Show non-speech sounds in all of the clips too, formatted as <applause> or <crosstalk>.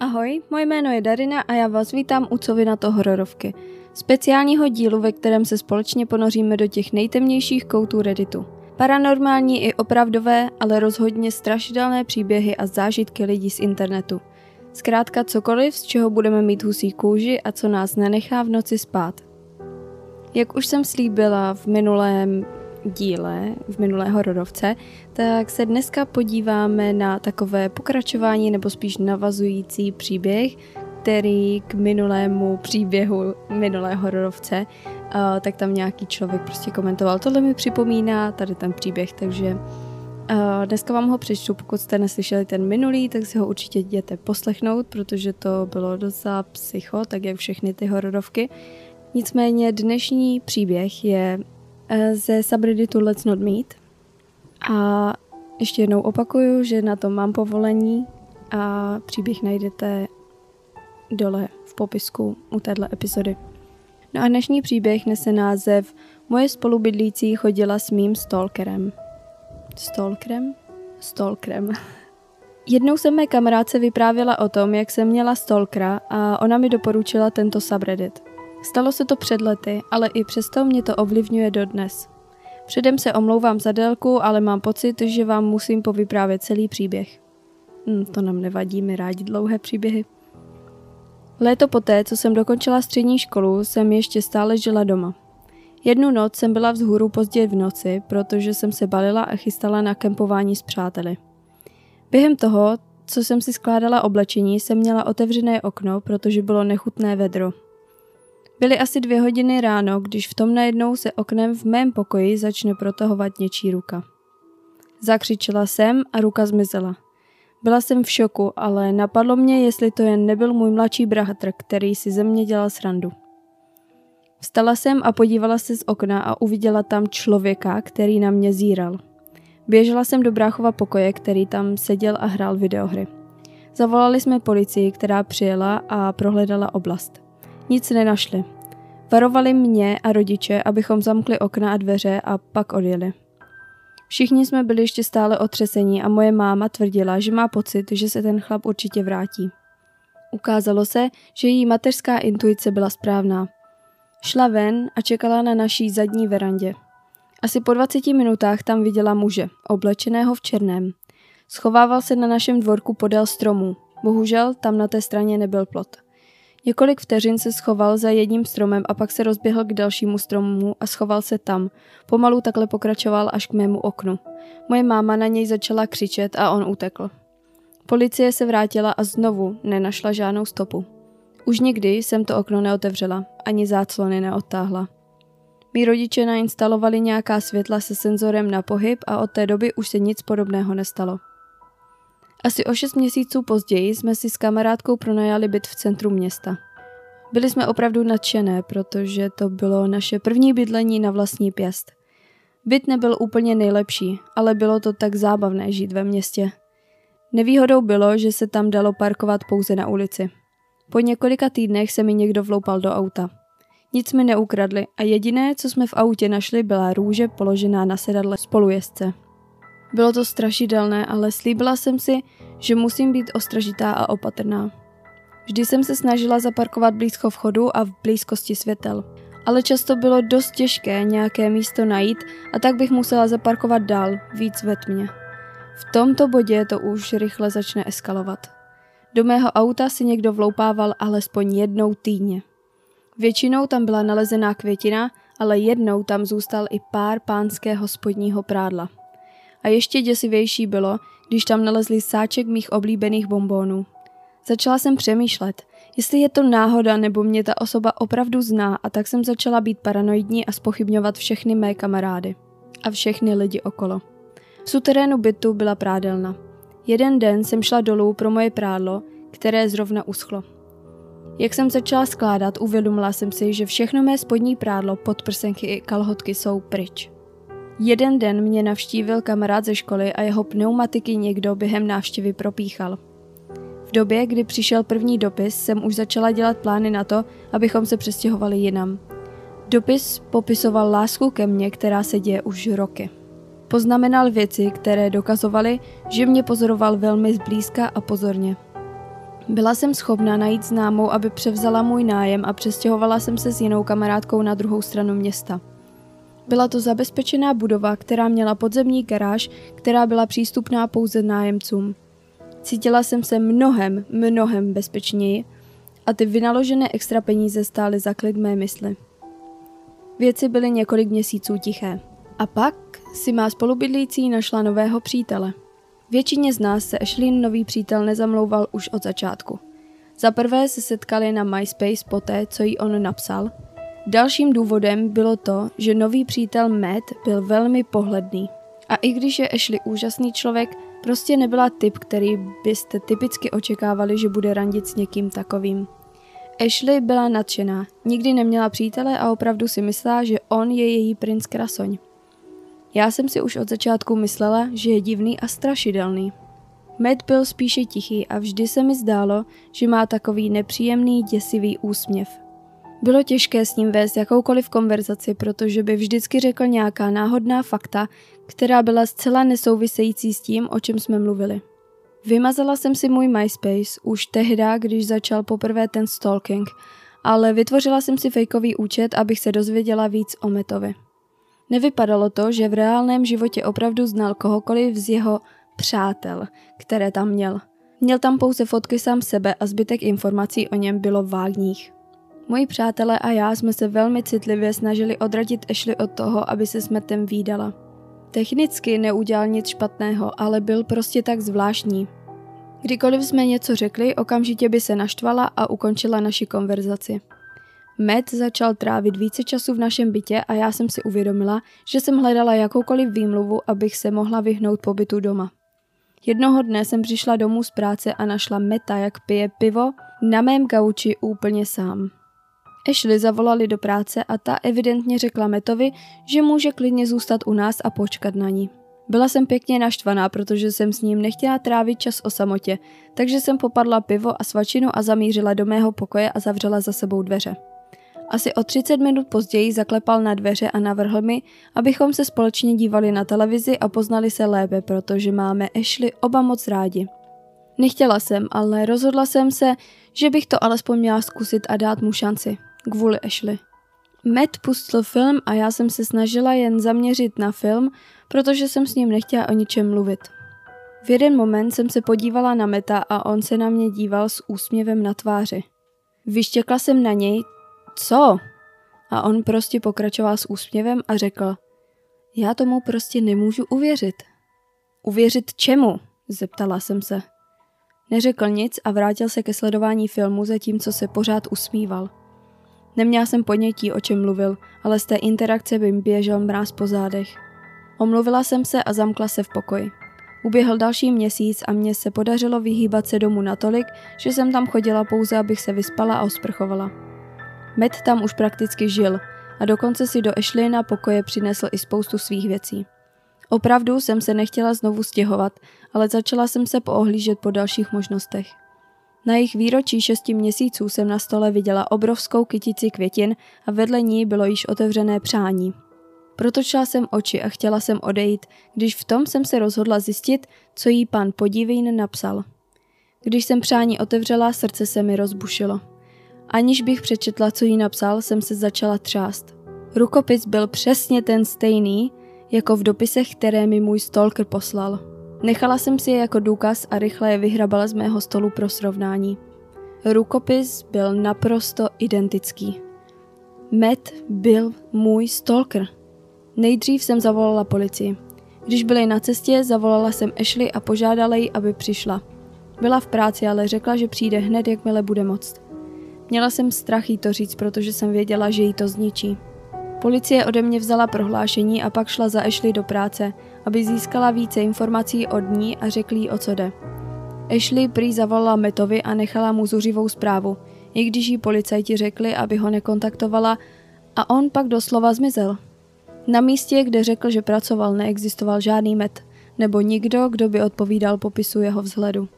Ahoj, moje jméno je Darina a já vás vítám u Covina to hororovky. Speciálního dílu, ve kterém se společně ponoříme do těch nejtemnějších koutů Redditu. Paranormální i opravdové, ale rozhodně strašidelné příběhy a zážitky lidí z internetu. Zkrátka cokoliv, z čeho budeme mít husí kůži a co nás nenechá v noci spát. Jak už jsem slíbila v minulém díle, v minulé hororovce, tak se dneska podíváme na takové pokračování nebo spíš navazující příběh, který k minulému příběhu minulé hororovce, uh, tak tam nějaký člověk prostě komentoval, tohle mi připomíná tady ten příběh, takže dneska vám ho přečtu, pokud jste neslyšeli ten minulý, tak si ho určitě jděte poslechnout, protože to bylo docela psycho, tak jak všechny ty hororovky. Nicméně dnešní příběh je ze subredditu Let's Not Meet. A ještě jednou opakuju, že na to mám povolení a příběh najdete dole v popisku u téhle epizody. No a dnešní příběh nese název Moje spolubydlící chodila s mým stalkerem. Stalkerem? Stalkerem. <laughs> Jednou jsem mé kamarádce vyprávěla o tom, jak jsem měla stalkera a ona mi doporučila tento subreddit. Stalo se to před lety, ale i přesto mě to ovlivňuje dodnes. Předem se omlouvám za délku, ale mám pocit, že vám musím povyprávět celý příběh. Hm, to nám nevadí, mi rádi dlouhé příběhy. Léto poté, co jsem dokončila střední školu, jsem ještě stále žila doma. Jednu noc jsem byla vzhůru pozdě v noci, protože jsem se balila a chystala na kempování s přáteli. Během toho, co jsem si skládala oblečení, jsem měla otevřené okno, protože bylo nechutné vedro. Byly asi dvě hodiny ráno, když v tom najednou se oknem v mém pokoji začne protahovat něčí ruka. Zakřičela jsem a ruka zmizela. Byla jsem v šoku, ale napadlo mě, jestli to jen nebyl můj mladší bratr, který si ze mě dělal srandu. Vstala jsem a podívala se z okna a uviděla tam člověka, který na mě zíral. Běžela jsem do bráchova pokoje, který tam seděl a hrál videohry. Zavolali jsme policii, která přijela a prohledala oblast. Nic nenašli. Varovali mě a rodiče, abychom zamkli okna a dveře a pak odjeli. Všichni jsme byli ještě stále otřesení a moje máma tvrdila, že má pocit, že se ten chlap určitě vrátí. Ukázalo se, že její mateřská intuice byla správná. Šla ven a čekala na naší zadní verandě. Asi po 20 minutách tam viděla muže, oblečeného v černém. Schovával se na našem dvorku podél stromů. Bohužel tam na té straně nebyl plot. Několik vteřin se schoval za jedním stromem a pak se rozběhl k dalšímu stromu a schoval se tam. Pomalu takhle pokračoval až k mému oknu. Moje máma na něj začala křičet a on utekl. Policie se vrátila a znovu nenašla žádnou stopu. Už nikdy jsem to okno neotevřela, ani záclony neodtáhla. Mí rodiče nainstalovali nějaká světla se senzorem na pohyb a od té doby už se nic podobného nestalo. Asi o šest měsíců později jsme si s kamarádkou pronajali byt v centru města. Byli jsme opravdu nadšené, protože to bylo naše první bydlení na vlastní pěst. Byt nebyl úplně nejlepší, ale bylo to tak zábavné žít ve městě. Nevýhodou bylo, že se tam dalo parkovat pouze na ulici. Po několika týdnech se mi někdo vloupal do auta. Nic mi neukradli a jediné, co jsme v autě našli, byla růže položená na sedadle spolujezdce. Bylo to strašidelné, ale slíbila jsem si, že musím být ostražitá a opatrná. Vždy jsem se snažila zaparkovat blízko vchodu a v blízkosti světel. Ale často bylo dost těžké nějaké místo najít a tak bych musela zaparkovat dál, víc ve tmě. V tomto bodě to už rychle začne eskalovat. Do mého auta si někdo vloupával alespoň jednou týdně. Většinou tam byla nalezená květina, ale jednou tam zůstal i pár pánského spodního prádla. A ještě děsivější bylo, když tam nalezli sáček mých oblíbených bombónů. Začala jsem přemýšlet, jestli je to náhoda nebo mě ta osoba opravdu zná a tak jsem začala být paranoidní a spochybňovat všechny mé kamarády a všechny lidi okolo. V suterénu bytu byla prádelna. Jeden den jsem šla dolů pro moje prádlo, které zrovna uschlo. Jak jsem začala skládat, uvědomila jsem si, že všechno mé spodní prádlo, podprsenky i kalhotky jsou pryč. Jeden den mě navštívil kamarád ze školy a jeho pneumatiky někdo během návštěvy propíchal. V době, kdy přišel první dopis, jsem už začala dělat plány na to, abychom se přestěhovali jinam. Dopis popisoval lásku ke mně, která se děje už roky. Poznamenal věci, které dokazovaly, že mě pozoroval velmi zblízka a pozorně. Byla jsem schopná najít známou, aby převzala můj nájem a přestěhovala jsem se s jinou kamarádkou na druhou stranu města. Byla to zabezpečená budova, která měla podzemní garáž, která byla přístupná pouze nájemcům. Cítila jsem se mnohem, mnohem bezpečněji a ty vynaložené extra peníze stály za klid mé mysli. Věci byly několik měsíců tiché. A pak si má spolubydlící našla nového přítele. Většině z nás se Ashlyn nový přítel nezamlouval už od začátku. Za prvé se setkali na MySpace poté, co jí on napsal. Dalším důvodem bylo to, že nový přítel Matt byl velmi pohledný. A i když je Ashley úžasný člověk, prostě nebyla typ, který byste typicky očekávali, že bude randit s někým takovým. Ashley byla nadšená, nikdy neměla přítele a opravdu si myslela, že on je její princ krasoň. Já jsem si už od začátku myslela, že je divný a strašidelný. Matt byl spíše tichý a vždy se mi zdálo, že má takový nepříjemný, děsivý úsměv. Bylo těžké s ním vést jakoukoliv konverzaci, protože by vždycky řekl nějaká náhodná fakta, která byla zcela nesouvisející s tím, o čem jsme mluvili. Vymazala jsem si můj MySpace už tehdy, když začal poprvé ten stalking, ale vytvořila jsem si fejkový účet, abych se dozvěděla víc o Metovi. Nevypadalo to, že v reálném životě opravdu znal kohokoliv z jeho přátel, které tam měl. Měl tam pouze fotky sám sebe a zbytek informací o něm bylo vágních. Moji přátelé a já jsme se velmi citlivě snažili odradit Ashley od toho, aby se s Mattem výdala. Technicky neudělal nic špatného, ale byl prostě tak zvláštní. Kdykoliv jsme něco řekli, okamžitě by se naštvala a ukončila naši konverzaci. Matt začal trávit více času v našem bytě a já jsem si uvědomila, že jsem hledala jakoukoliv výmluvu, abych se mohla vyhnout pobytu doma. Jednoho dne jsem přišla domů z práce a našla Meta, jak pije pivo na mém gauči úplně sám. Ashley zavolali do práce a ta evidentně řekla Metovi, že může klidně zůstat u nás a počkat na ní. Byla jsem pěkně naštvaná, protože jsem s ním nechtěla trávit čas o samotě, takže jsem popadla pivo a svačinu a zamířila do mého pokoje a zavřela za sebou dveře. Asi o 30 minut později zaklepal na dveře a navrhl mi, abychom se společně dívali na televizi a poznali se lépe, protože máme Ashley oba moc rádi. Nechtěla jsem, ale rozhodla jsem se, že bych to alespoň měla zkusit a dát mu šanci. Kvůli Ashley. Matt pustil film a já jsem se snažila jen zaměřit na film, protože jsem s ním nechtěla o ničem mluvit. V jeden moment jsem se podívala na Meta a on se na mě díval s úsměvem na tváři. Vyštěkla jsem na něj, co? A on prostě pokračoval s úsměvem a řekl, já tomu prostě nemůžu uvěřit. Uvěřit čemu? Zeptala jsem se. Neřekl nic a vrátil se ke sledování filmu, zatímco se pořád usmíval. Neměla jsem podnětí, o čem mluvil, ale z té interakce by běžel mráz po zádech. Omluvila jsem se a zamkla se v pokoji. Uběhl další měsíc a mně se podařilo vyhýbat se domů natolik, že jsem tam chodila pouze, abych se vyspala a osprchovala. Matt tam už prakticky žil a dokonce si do Ashleyna pokoje přinesl i spoustu svých věcí. Opravdu jsem se nechtěla znovu stěhovat, ale začala jsem se poohlížet po dalších možnostech. Na jejich výročí šesti měsíců jsem na stole viděla obrovskou kytici květin a vedle ní bylo již otevřené přání. Protočila jsem oči a chtěla jsem odejít, když v tom jsem se rozhodla zjistit, co jí pan Podivín napsal. Když jsem přání otevřela, srdce se mi rozbušilo. Aniž bych přečetla, co jí napsal, jsem se začala třást. Rukopis byl přesně ten stejný, jako v dopisech, které mi můj stalker poslal. Nechala jsem si je jako důkaz a rychle je vyhrabala z mého stolu pro srovnání. Rukopis byl naprosto identický. Matt byl můj stalker. Nejdřív jsem zavolala policii. Když byli na cestě, zavolala jsem Ashley a požádala ji, aby přišla. Byla v práci, ale řekla, že přijde hned, jakmile bude moct. Měla jsem strach jí to říct, protože jsem věděla, že jí to zničí. Policie ode mě vzala prohlášení a pak šla za Ashley do práce, aby získala více informací od ní a řekli jí, o co jde. Ashley prý zavolala Metovi a nechala mu zuřivou zprávu, i když jí policajti řekli, aby ho nekontaktovala a on pak doslova zmizel. Na místě, kde řekl, že pracoval, neexistoval žádný met, nebo nikdo, kdo by odpovídal popisu jeho vzhledu.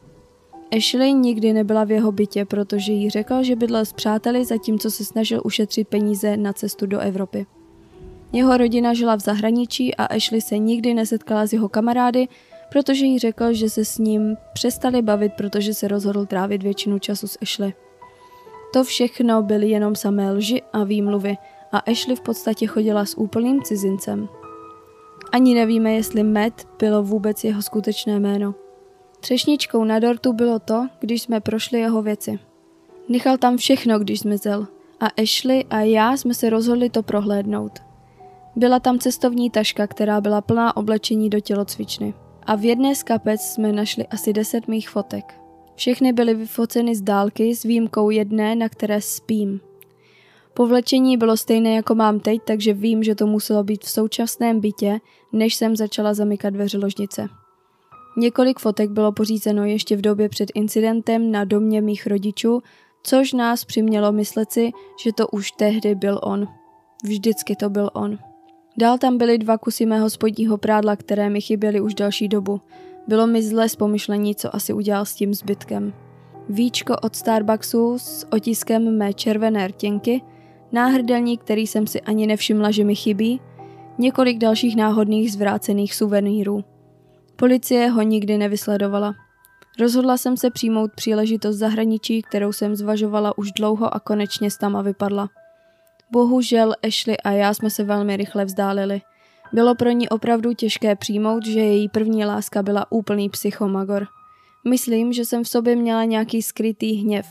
Ashley nikdy nebyla v jeho bytě, protože jí řekl, že bydlel s přáteli, zatímco se snažil ušetřit peníze na cestu do Evropy. Jeho rodina žila v zahraničí a Ashley se nikdy nesetkala s jeho kamarády, protože jí řekl, že se s ním přestali bavit, protože se rozhodl trávit většinu času s Ashley. To všechno byly jenom samé lži a výmluvy a Ashley v podstatě chodila s úplným cizincem. Ani nevíme, jestli Matt bylo vůbec jeho skutečné jméno. Třešničkou na dortu bylo to, když jsme prošli jeho věci. Nechal tam všechno, když zmizel a Ashley a já jsme se rozhodli to prohlédnout. Byla tam cestovní taška, která byla plná oblečení do tělocvičny. A v jedné z kapec jsme našli asi deset mých fotek. Všechny byly vyfoceny z dálky s výjimkou jedné, na které spím. Povlečení bylo stejné jako mám teď, takže vím, že to muselo být v současném bytě, než jsem začala zamykat dveře ložnice. Několik fotek bylo pořízeno ještě v době před incidentem na domě mých rodičů, což nás přimělo myslet si, že to už tehdy byl on. Vždycky to byl on. Dál tam byly dva kusy mého spodního prádla, které mi chyběly už další dobu. Bylo mi zle z pomyšlení, co asi udělal s tím zbytkem. Víčko od Starbucksu s otiskem mé červené rtěnky, náhrdelník, který jsem si ani nevšimla, že mi chybí, několik dalších náhodných zvrácených suvenýrů. Policie ho nikdy nevysledovala. Rozhodla jsem se přijmout příležitost zahraničí, kterou jsem zvažovala už dlouho a konečně stama vypadla. Bohužel Ashley a já jsme se velmi rychle vzdálili. Bylo pro ní opravdu těžké přijmout, že její první láska byla úplný psychomagor. Myslím, že jsem v sobě měla nějaký skrytý hněv.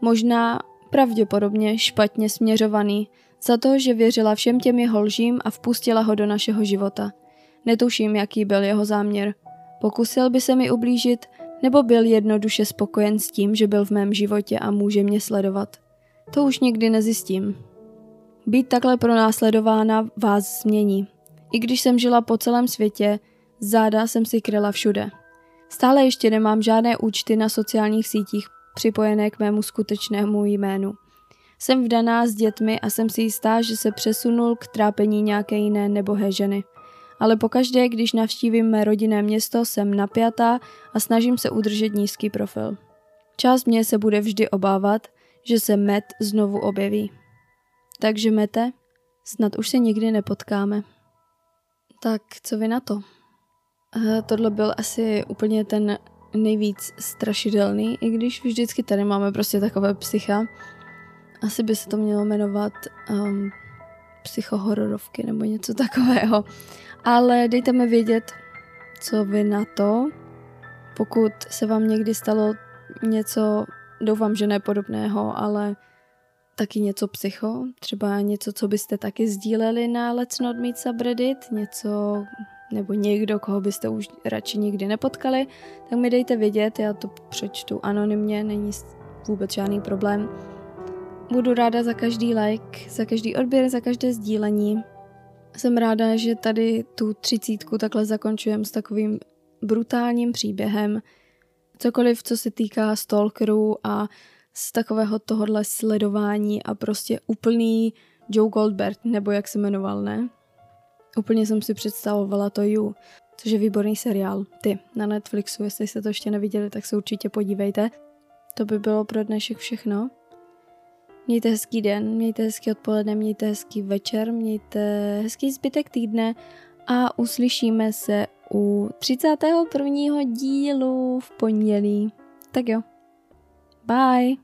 Možná, pravděpodobně špatně směřovaný, za to, že věřila všem těm jeho lžím a vpustila ho do našeho života. Netuším, jaký byl jeho záměr. Pokusil by se mi ublížit, nebo byl jednoduše spokojen s tím, že byl v mém životě a může mě sledovat. To už nikdy nezjistím. Být takhle pronásledována vás změní. I když jsem žila po celém světě, záda jsem si kryla všude. Stále ještě nemám žádné účty na sociálních sítích připojené k mému skutečnému jménu. Jsem vdaná s dětmi a jsem si jistá, že se přesunul k trápení nějaké jiné nebohé ženy. Ale pokaždé, když navštívím mé rodinné město, jsem napjatá a snažím se udržet nízký profil. Část mě se bude vždy obávat, že se Met znovu objeví. Takže Mete, snad už se nikdy nepotkáme. Tak co vy na to? Uh, tohle byl asi úplně ten nejvíc strašidelný, i když vždycky tady máme prostě takové psycha. Asi by se to mělo jmenovat um, psychohororovky nebo něco <laughs> takového. Ale dejte mi vědět, co vy na to. Pokud se vám někdy stalo něco, doufám, že nepodobného, ale taky něco psycho, třeba něco, co byste taky sdíleli na Let's Not Meet subreddit, něco nebo někdo, koho byste už radši nikdy nepotkali, tak mi dejte vědět, já to přečtu anonymně, není vůbec žádný problém. Budu ráda za každý like, za každý odběr, za každé sdílení. Jsem ráda, že tady tu třicítku takhle zakončujem s takovým brutálním příběhem. Cokoliv, co se týká stalkerů a z takového tohohle sledování a prostě úplný Joe Goldberg, nebo jak se jmenoval, ne? Úplně jsem si představovala to You, což je výborný seriál. Ty, na Netflixu, jestli jste to ještě neviděli, tak se určitě podívejte. To by bylo pro dnešek všechno. Mějte hezký den, mějte hezký odpoledne, mějte hezký večer, mějte hezký zbytek týdne a uslyšíme se u 31. dílu v pondělí. Tak jo. Bye!